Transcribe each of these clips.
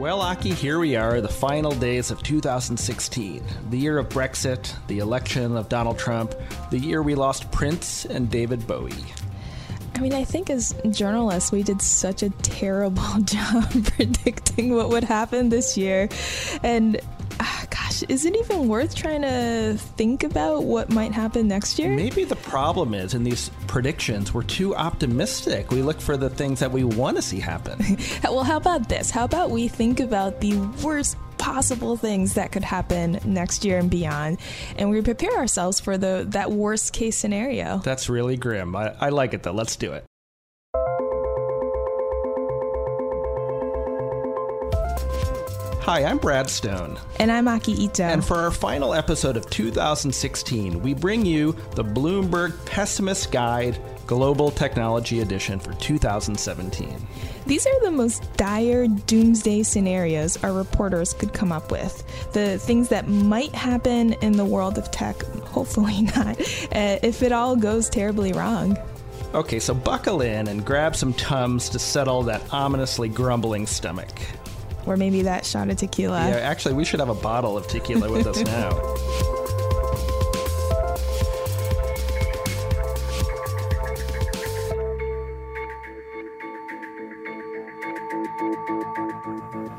Well, Aki, here we are, the final days of 2016, the year of Brexit, the election of Donald Trump, the year we lost Prince and David Bowie. I mean, I think as journalists, we did such a terrible job predicting what would happen this year. And gosh, is it even worth trying to think about what might happen next year? Maybe the problem is in these predictions, we're too optimistic. We look for the things that we want to see happen. well, how about this? How about we think about the worst possible things that could happen next year and beyond, and we prepare ourselves for the that worst case scenario. That's really grim. I, I like it though. Let's do it. Hi, I'm Brad Stone. And I'm Aki Ito. And for our final episode of 2016, we bring you the Bloomberg Pessimist Guide Global Technology Edition for 2017. These are the most dire doomsday scenarios our reporters could come up with. The things that might happen in the world of tech, hopefully not, uh, if it all goes terribly wrong. Okay, so buckle in and grab some Tums to settle that ominously grumbling stomach. Or maybe that shot of tequila. Yeah, actually, we should have a bottle of tequila with us now.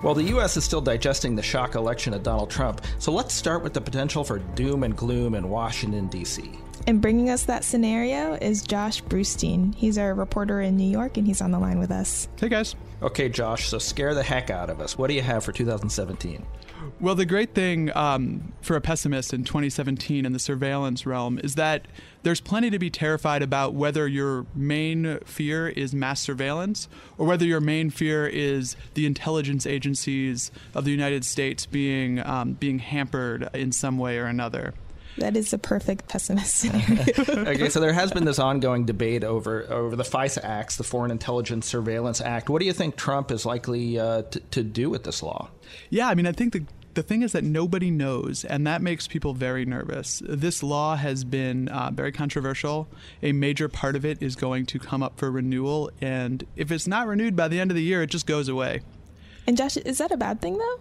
Well, the U.S. is still digesting the shock election of Donald Trump, so let's start with the potential for doom and gloom in Washington, D.C. And bringing us that scenario is Josh Brustein. He's our reporter in New York, and he's on the line with us. Hey, guys. Okay, Josh, so scare the heck out of us. What do you have for 2017? Well, the great thing um, for a pessimist in 2017 in the surveillance realm is that there's plenty to be terrified about whether your main fear is mass surveillance or whether your main fear is the intelligence agencies of the United States being um, being hampered in some way or another. That is a perfect pessimist scenario. okay, so there has been this ongoing debate over over the FISA Act, the Foreign Intelligence Surveillance Act. What do you think Trump is likely uh, to, to do with this law? Yeah, I mean, I think the the thing is that nobody knows, and that makes people very nervous. This law has been uh, very controversial. A major part of it is going to come up for renewal, and if it's not renewed by the end of the year, it just goes away. And Josh, is that a bad thing, though?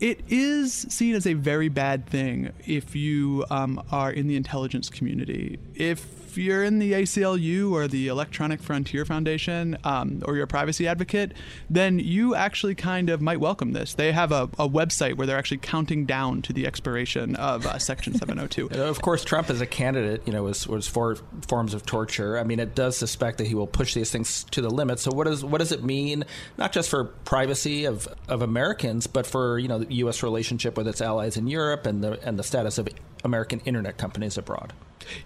It is seen as a very bad thing if you um, are in the intelligence community. If if you're in the ACLU or the Electronic Frontier Foundation um, or you're a privacy advocate, then you actually kind of might welcome this. They have a, a website where they're actually counting down to the expiration of uh, Section 702. of course, Trump as a candidate, you know, was, was for forms of torture. I mean, it does suspect that he will push these things to the limit. So what does what does it mean, not just for privacy of, of Americans, but for you know the U.S. relationship with its allies in Europe and the and the status of American internet companies abroad?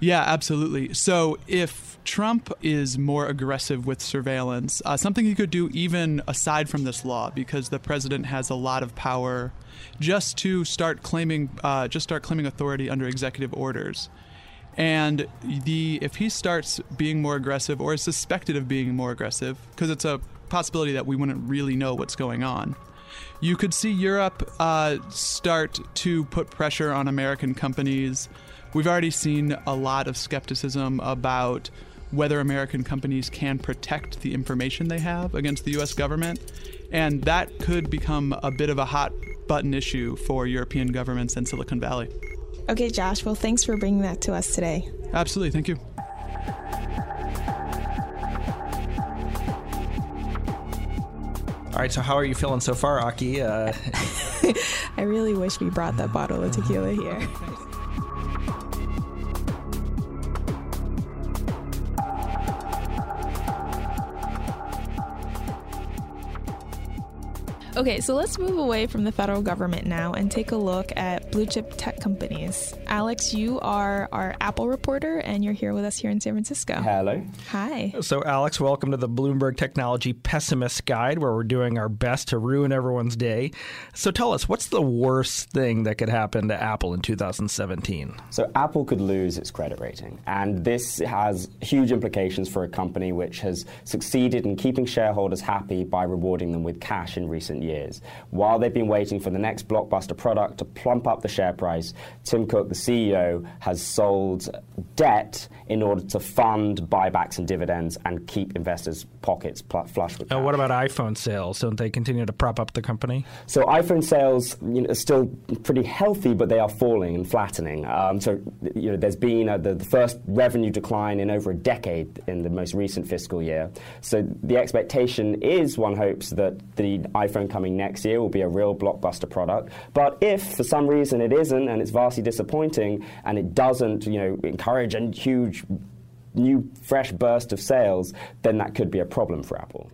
Yeah, absolutely. So if Trump is more aggressive with surveillance, uh, something he could do even aside from this law, because the president has a lot of power, just to start claiming, uh, just start claiming authority under executive orders. And the if he starts being more aggressive or is suspected of being more aggressive, because it's a possibility that we wouldn't really know what's going on. You could see Europe uh, start to put pressure on American companies We've already seen a lot of skepticism about whether American companies can protect the information they have against the US government. And that could become a bit of a hot button issue for European governments and Silicon Valley. Okay, Josh. Well, thanks for bringing that to us today. Absolutely. Thank you. Right, so how are you feeling so far, Aki? Uh... I really wish we brought that bottle of tequila here. Okay, so let's move away from the federal government now and take a look at blue chip tech companies. Alex, you are our Apple reporter and you're here with us here in San Francisco. Hello. Hi. So, Alex, welcome to the Bloomberg Technology Pessimist Guide, where we're doing our best to ruin everyone's day. So, tell us, what's the worst thing that could happen to Apple in 2017? So, Apple could lose its credit rating, and this has huge implications for a company which has succeeded in keeping shareholders happy by rewarding them with cash in recent years. While they've been waiting for the next blockbuster product to plump up the share price, Tim Cook, the CEO, has sold debt in order to fund buybacks and dividends and keep investors' pockets pl- flush with. And cash. what about iPhone sales? Don't they continue to prop up the company? So iPhone sales you know, are still pretty healthy, but they are falling and flattening. Um, so you know, there's been a, the, the first revenue decline in over a decade in the most recent fiscal year. So the expectation is, one hopes, that the iPhone coming next year will be a real blockbuster product. But if for some reason it isn't, and it's vastly disappointing, and it doesn't, you know, encourage a huge new fresh burst of sales, then that could be a problem for Apple.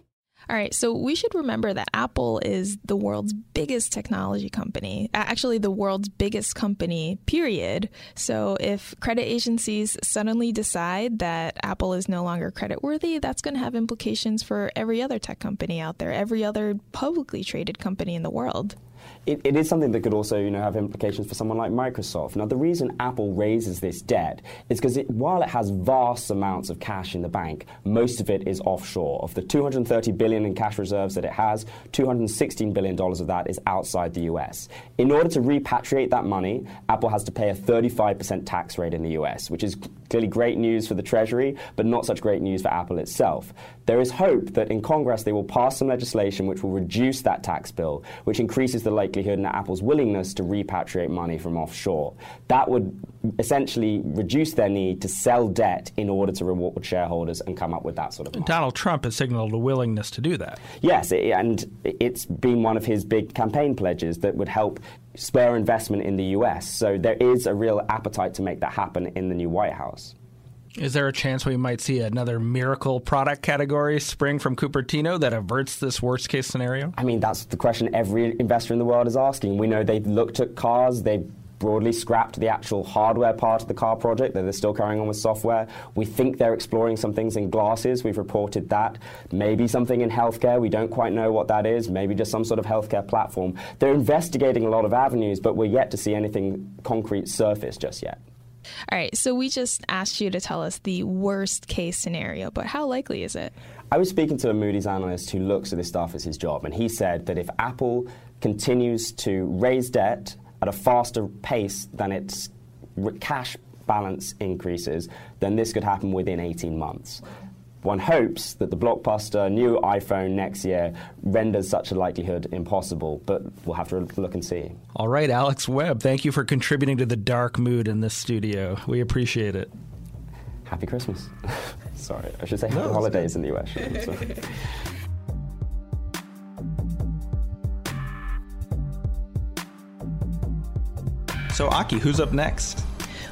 All right, so we should remember that Apple is the world's biggest technology company, actually, the world's biggest company, period. So if credit agencies suddenly decide that Apple is no longer creditworthy, that's going to have implications for every other tech company out there, every other publicly traded company in the world it, it is something that could also you know, have implications for someone like Microsoft. Now, the reason Apple raises this debt is because while it has vast amounts of cash in the bank, most of it is offshore. Of the 230 billion in cash reserves that it has, 216 billion dollars of that is outside the US. In order to repatriate that money, Apple has to pay a 35% tax rate in the US, which is clearly great news for the Treasury, but not such great news for Apple itself. There is hope that in Congress they will pass some legislation which will reduce that tax bill, which increases the likelihood in Apple's willingness to repatriate money from offshore. That would essentially reduce their need to sell debt in order to reward shareholders and come up with that sort of. Money. Donald Trump has signaled a willingness to do that. Yes, and it's been one of his big campaign pledges that would help spur investment in the US. So there is a real appetite to make that happen in the new White House. Is there a chance we might see another miracle product category spring from Cupertino that averts this worst case scenario? I mean, that's the question every investor in the world is asking. We know they've looked at cars, they've broadly scrapped the actual hardware part of the car project, that they're still carrying on with software. We think they're exploring some things in glasses. We've reported that. Maybe something in healthcare. We don't quite know what that is. Maybe just some sort of healthcare platform. They're investigating a lot of avenues, but we're yet to see anything concrete surface just yet. All right, so we just asked you to tell us the worst case scenario, but how likely is it? I was speaking to a Moody's analyst who looks at this stuff as his job, and he said that if Apple continues to raise debt at a faster pace than its cash balance increases, then this could happen within 18 months one hopes that the blockbuster new iPhone next year renders such a likelihood impossible, but we'll have to look and see. All right, Alex Webb, thank you for contributing to the dark mood in this studio. We appreciate it. Happy Christmas. Sorry, I should say happy no, holidays in the US. so, Aki, who's up next?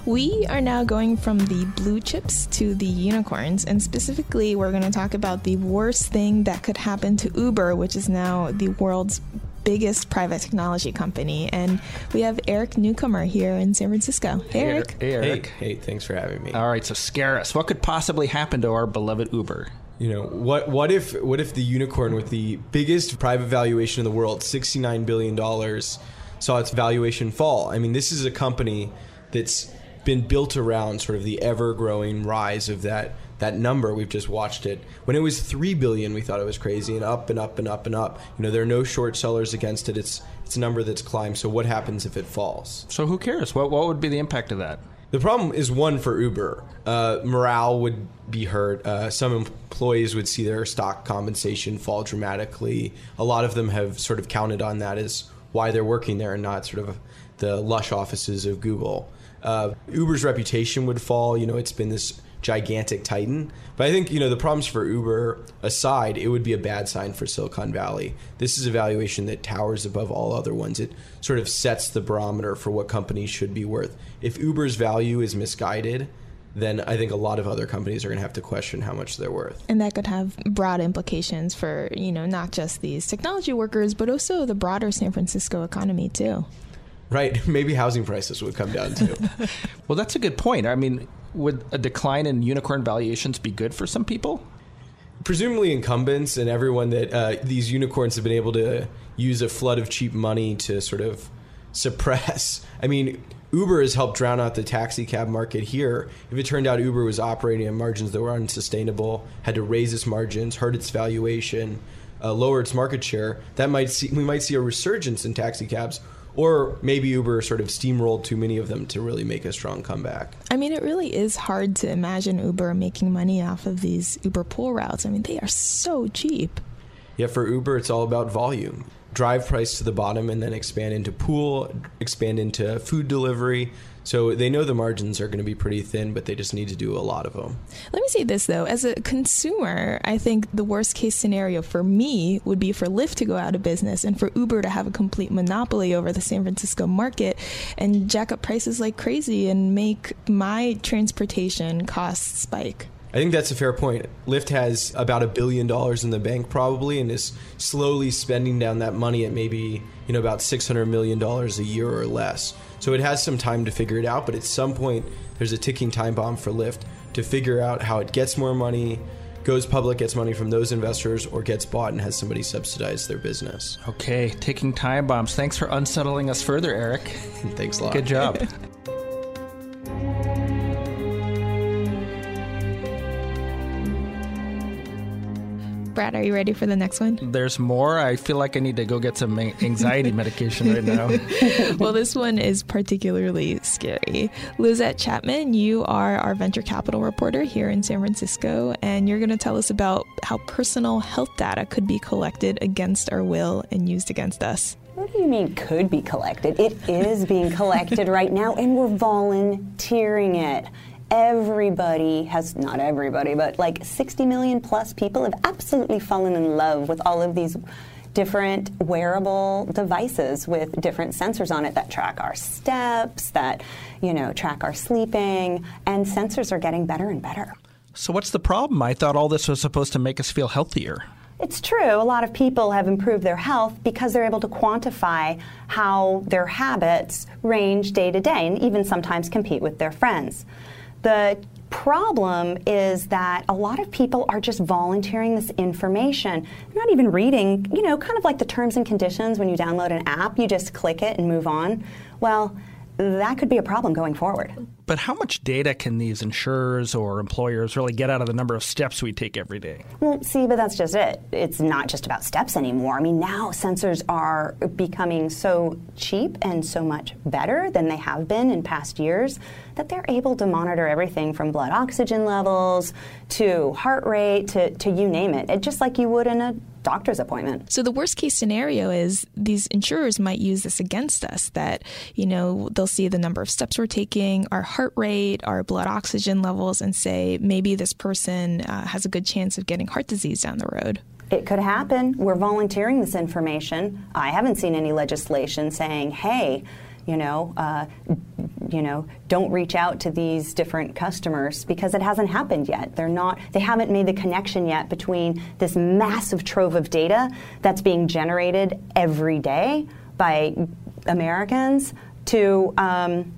We are now going from the blue chips to the unicorns, and specifically, we're going to talk about the worst thing that could happen to Uber, which is now the world's biggest private technology company. And we have Eric Newcomer here in San Francisco. Hey, Eric. Hey, Eric. Hey, hey, thanks for having me. All right, so scare us. What could possibly happen to our beloved Uber? You know what? What if? What if the unicorn with the biggest private valuation in the world, sixty-nine billion dollars, saw its valuation fall? I mean, this is a company that's been built around sort of the ever growing rise of that that number. We've just watched it. When it was 3 billion we thought it was crazy and up and up and up and up. You know there are no short sellers against it. It's it's a number that's climbed. So what happens if it falls? So who cares? What what would be the impact of that? The problem is one for Uber. Uh, morale would be hurt. Uh, some employees would see their stock compensation fall dramatically. A lot of them have sort of counted on that as why they're working there and not sort of the lush offices of Google uh, Uber's reputation would fall. You know, it's been this gigantic titan. But I think, you know, the problems for Uber aside, it would be a bad sign for Silicon Valley. This is a valuation that towers above all other ones. It sort of sets the barometer for what companies should be worth. If Uber's value is misguided, then I think a lot of other companies are going to have to question how much they're worth. And that could have broad implications for, you know, not just these technology workers, but also the broader San Francisco economy, too. Right. Maybe housing prices would come down too. well, that's a good point. I mean, would a decline in unicorn valuations be good for some people? Presumably, incumbents and everyone that uh, these unicorns have been able to use a flood of cheap money to sort of suppress. I mean, Uber has helped drown out the taxi cab market here. If it turned out Uber was operating at margins that were unsustainable, had to raise its margins, hurt its valuation, uh, lower its market share, that might see we might see a resurgence in taxi cabs. Or maybe Uber sort of steamrolled too many of them to really make a strong comeback. I mean, it really is hard to imagine Uber making money off of these Uber pool routes. I mean, they are so cheap. Yeah, for Uber, it's all about volume drive price to the bottom and then expand into pool, expand into food delivery. So they know the margins are going to be pretty thin, but they just need to do a lot of them. Let me say this though, as a consumer, I think the worst case scenario for me would be for Lyft to go out of business and for Uber to have a complete monopoly over the San Francisco market and jack up prices like crazy and make my transportation costs spike. I think that's a fair point. Lyft has about a billion dollars in the bank probably and is slowly spending down that money at maybe, you know, about 600 million dollars a year or less. So it has some time to figure it out, but at some point there's a ticking time bomb for Lyft to figure out how it gets more money, goes public, gets money from those investors, or gets bought and has somebody subsidize their business. Okay, ticking time bombs. Thanks for unsettling us further, Eric. Thanks a lot. Good job. Brad, are you ready for the next one? There's more. I feel like I need to go get some anxiety medication right now. well, this one is particularly scary. Lizette Chapman, you are our venture capital reporter here in San Francisco, and you're going to tell us about how personal health data could be collected against our will and used against us. What do you mean could be collected? It is being collected right now, and we're volunteering it everybody has, not everybody, but like 60 million plus people have absolutely fallen in love with all of these different wearable devices with different sensors on it that track our steps, that, you know, track our sleeping, and sensors are getting better and better. So what's the problem? I thought all this was supposed to make us feel healthier. It's true. A lot of people have improved their health because they're able to quantify how their habits range day to day and even sometimes compete with their friends. The problem is that a lot of people are just volunteering this information. They're not even reading, you know, kind of like the terms and conditions when you download an app, you just click it and move on. Well, that could be a problem going forward. But how much data can these insurers or employers really get out of the number of steps we take every day? Well, see, but that's just it. It's not just about steps anymore. I mean, now sensors are becoming so cheap and so much better than they have been in past years that they're able to monitor everything from blood oxygen levels to heart rate to, to you name it, just like you would in a doctor's appointment. So the worst case scenario is these insurers might use this against us that, you know, they'll see the number of steps we're taking, our heart rate, our blood oxygen levels, and say maybe this person uh, has a good chance of getting heart disease down the road. It could happen. We're volunteering this information. I haven't seen any legislation saying, hey, you know, uh, you know, don't reach out to these different customers because it hasn't happened yet. They're not, they haven't made the connection yet between this massive trove of data that's being generated every day by Americans to. Um,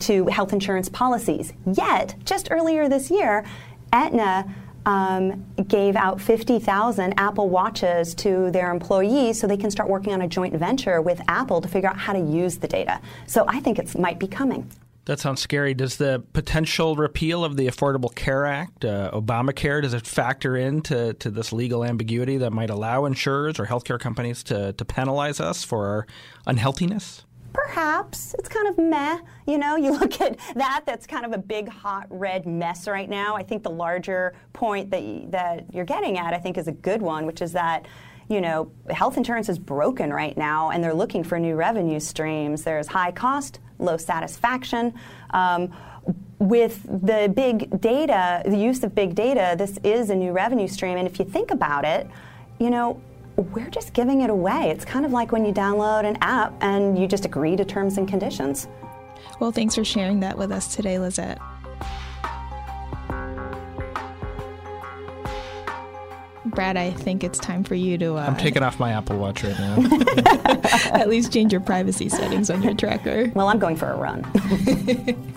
to health insurance policies. Yet, just earlier this year, Aetna um, gave out 50,000 Apple Watches to their employees so they can start working on a joint venture with Apple to figure out how to use the data. So I think it might be coming. That sounds scary. Does the potential repeal of the Affordable Care Act, uh, Obamacare, does it factor into to this legal ambiguity that might allow insurers or healthcare companies to, to penalize us for our unhealthiness? Perhaps. It's kind of meh. You know, you look at that, that's kind of a big, hot, red mess right now. I think the larger point that, you, that you're getting at, I think, is a good one, which is that you know, health insurance is broken right now and they're looking for new revenue streams. There's high cost, low satisfaction. Um, with the big data, the use of big data, this is a new revenue stream. And if you think about it, you know, we're just giving it away. It's kind of like when you download an app and you just agree to terms and conditions. Well, thanks for sharing that with us today, Lizette. Brad, I think it's time for you to. Uh, I'm taking off my Apple Watch right now. At least change your privacy settings on your tracker. Well, I'm going for a run.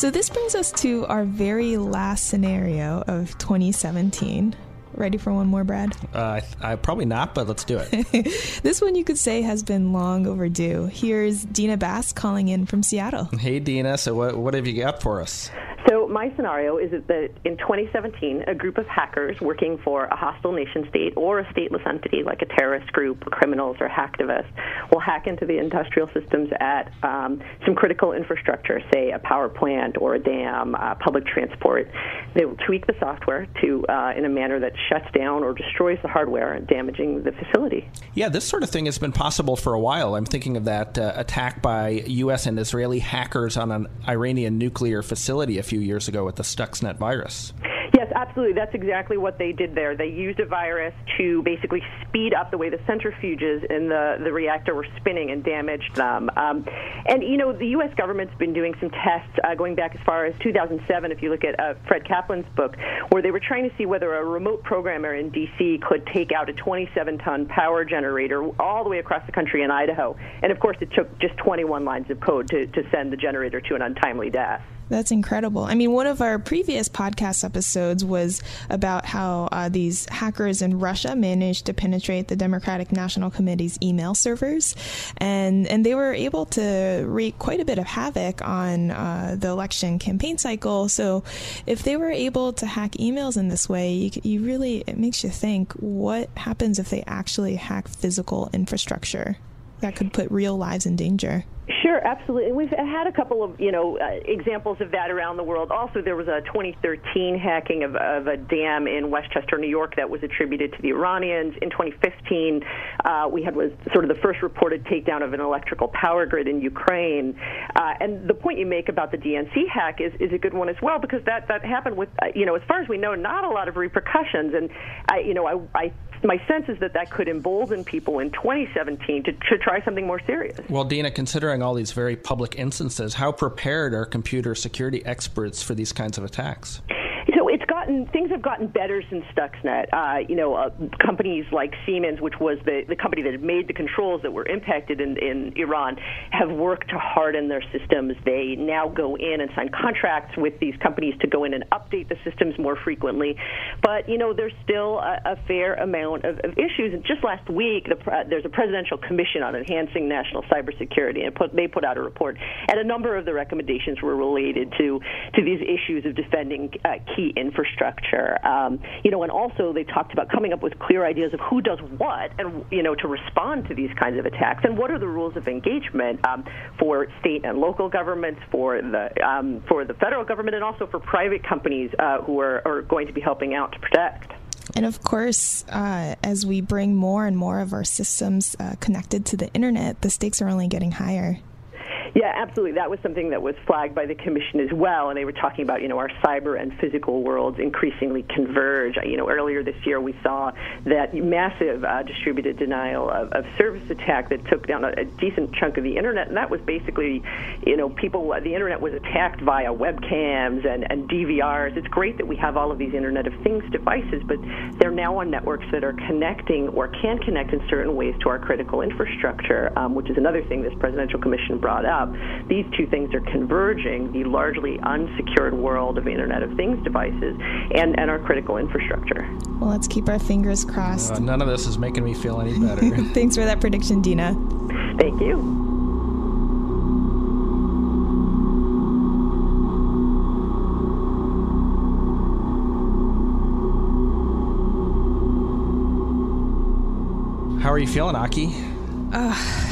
So this brings us to our very last scenario of 2017. Ready for one more, Brad? Uh, I, I probably not, but let's do it. this one you could say has been long overdue. Here's Dina Bass calling in from Seattle. Hey, Dina. So what what have you got for us? So my scenario is that in 2017, a group of hackers working for a hostile nation state or a stateless entity like a terrorist group, criminals, or hacktivists will hack into the industrial systems at um, some critical infrastructure, say a power plant or a dam, uh, public transport. They will tweak the software to uh, in a manner that shuts down or destroys the hardware, damaging the facility. Yeah, this sort of thing has been possible for a while. I'm thinking of that uh, attack by U.S. and Israeli hackers on an Iranian nuclear facility a few years ago with the Stuxnet virus. Yes, absolutely. That's exactly what they did there. They used a virus to basically speed up the way the centrifuges in the, the reactor were spinning and damaged them. Um, and, you know, the U.S. government's been doing some tests uh, going back as far as 2007, if you look at uh, Fred Kaplan's book, where they were trying to see whether a remote programmer in D.C. could take out a 27 ton power generator all the way across the country in Idaho. And, of course, it took just 21 lines of code to, to send the generator to an untimely death. That's incredible. I mean, one of our previous podcast episodes was about how uh, these hackers in Russia managed to penetrate the Democratic National Committee's email servers, and and they were able to wreak quite a bit of havoc on uh, the election campaign cycle. So, if they were able to hack emails in this way, you, you really it makes you think: what happens if they actually hack physical infrastructure? That could put real lives in danger. Sure, absolutely. We've had a couple of you know uh, examples of that around the world. Also, there was a 2013 hacking of, of, a dam in Westchester, New York, that was attributed to the Iranians. In 2015, uh, we had was sort of the first reported takedown of an electrical power grid in Ukraine. Uh, and the point you make about the DNC hack is, is a good one as well because that that happened with uh, you know as far as we know, not a lot of repercussions. And I you know I, I my sense is that that could embolden people in 2017 to, to try something more serious. Well, Dina, considering all these very public instances, how prepared are computer security experts for these kinds of attacks? Gotten things have gotten better since Stuxnet. Uh, you know, uh, companies like Siemens, which was the, the company that had made the controls that were impacted in, in Iran, have worked to harden their systems. They now go in and sign contracts with these companies to go in and update the systems more frequently. But you know, there's still a, a fair amount of, of, issues. And just last week, the, uh, there's a presidential commission on enhancing national cybersecurity, and put, they put out a report, and a number of the recommendations were related to to these issues of defending uh, key infrastructure infrastructure. Um, you know, and also they talked about coming up with clear ideas of who does what, and you know, to respond to these kinds of attacks, and what are the rules of engagement um, for state and local governments, for the um, for the federal government, and also for private companies uh, who are, are going to be helping out to protect. And of course, uh, as we bring more and more of our systems uh, connected to the internet, the stakes are only getting higher. Yeah, absolutely. That was something that was flagged by the commission as well, and they were talking about you know our cyber and physical worlds increasingly converge. You know, earlier this year we saw that massive uh, distributed denial of, of, service attack that took down a, a, decent chunk of the internet, and that was basically you know people the internet was attacked via webcams and, and DVRs. It's great that we have all of these Internet of Things devices, but they're now on networks that are connecting or can connect in certain ways to our critical infrastructure, um, which is another thing this presidential commission brought up up, these two things are converging the largely unsecured world of Internet of Things devices and, and our critical infrastructure. Well, let's keep our fingers crossed. Uh, none of this is making me feel any better. Thanks for that prediction, Dina. Thank you. How are you feeling, Aki? Uh,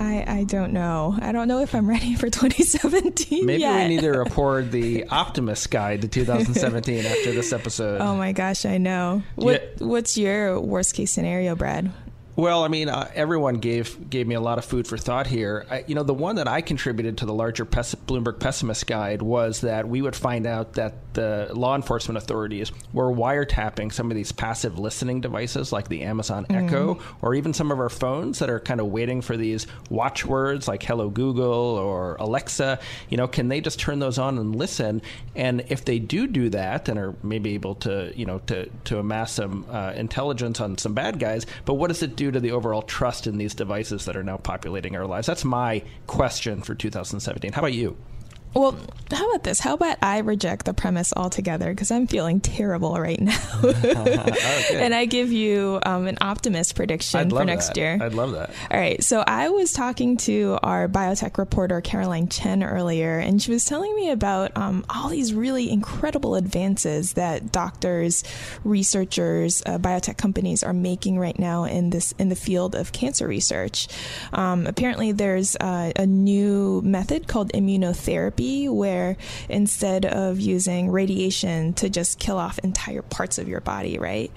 I, I don't know. I don't know if I'm ready for 2017 Maybe yet. we need to report the Optimist Guide to 2017 after this episode. Oh my gosh, I know. What What's your worst case scenario, Brad? Well, I mean, uh, everyone gave gave me a lot of food for thought here. I, you know, the one that I contributed to the larger pes- Bloomberg Pessimist Guide was that we would find out that the law enforcement authorities were wiretapping some of these passive listening devices, like the Amazon mm. Echo, or even some of our phones that are kind of waiting for these watchwords like "Hello Google" or Alexa. You know, can they just turn those on and listen? And if they do do that, and are maybe able to, you know, to to amass some uh, intelligence on some bad guys, but what does it do to the overall trust in these devices that are now populating our lives? That's my question for 2017. How about you? Well, how about this? How about I reject the premise altogether because I'm feeling terrible right now, oh, and I give you um, an optimist prediction for next that. year. I'd love that. All right. So I was talking to our biotech reporter Caroline Chen earlier, and she was telling me about um, all these really incredible advances that doctors, researchers, uh, biotech companies are making right now in this in the field of cancer research. Um, apparently, there's uh, a new method called immunotherapy therapy where instead of using radiation to just kill off entire parts of your body, right,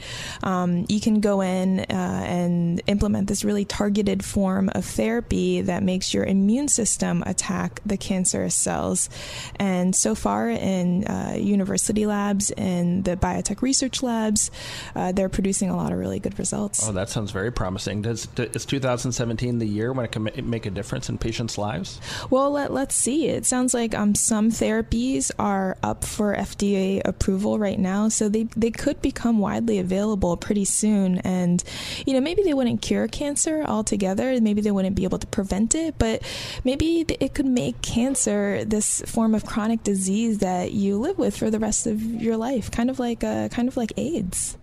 um, you can go in uh, and implement this really targeted form of therapy that makes your immune system attack the cancerous cells. And so far, in uh, university labs and the biotech research labs, uh, they're producing a lot of really good results. Oh, that sounds very promising. Does, is 2017 the year when it can make a difference in patients' lives? Well, let, let's see. It sounds like um, some therapies are up for FDA approval right now, so they they could become widely available pretty soon. And you know, maybe they wouldn't cure cancer altogether. Maybe they wouldn't be able to prevent it, but maybe it could make cancer this form of chronic disease that you live with for the rest of your life, kind of like uh, kind of like AIDS.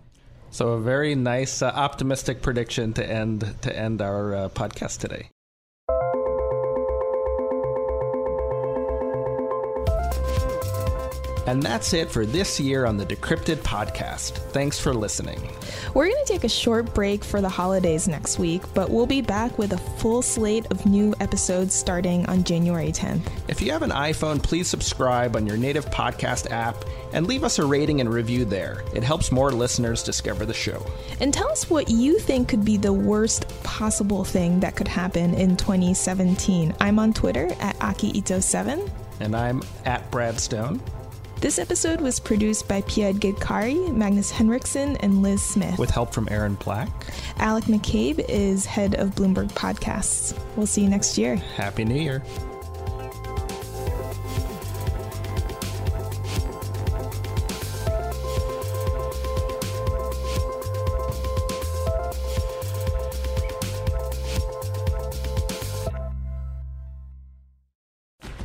So a very nice, uh, optimistic prediction to end to end our uh, podcast today. And that's it for this year on the Decrypted Podcast. Thanks for listening. We're going to take a short break for the holidays next week, but we'll be back with a full slate of new episodes starting on January 10th. If you have an iPhone, please subscribe on your native podcast app and leave us a rating and review there. It helps more listeners discover the show. And tell us what you think could be the worst possible thing that could happen in 2017. I'm on Twitter at AkiIto7. And I'm at Brad Stone. This episode was produced by Pia Gadkari, Magnus Henriksen, and Liz Smith. With help from Aaron Black. Alec McCabe is head of Bloomberg Podcasts. We'll see you next year. Happy New Year.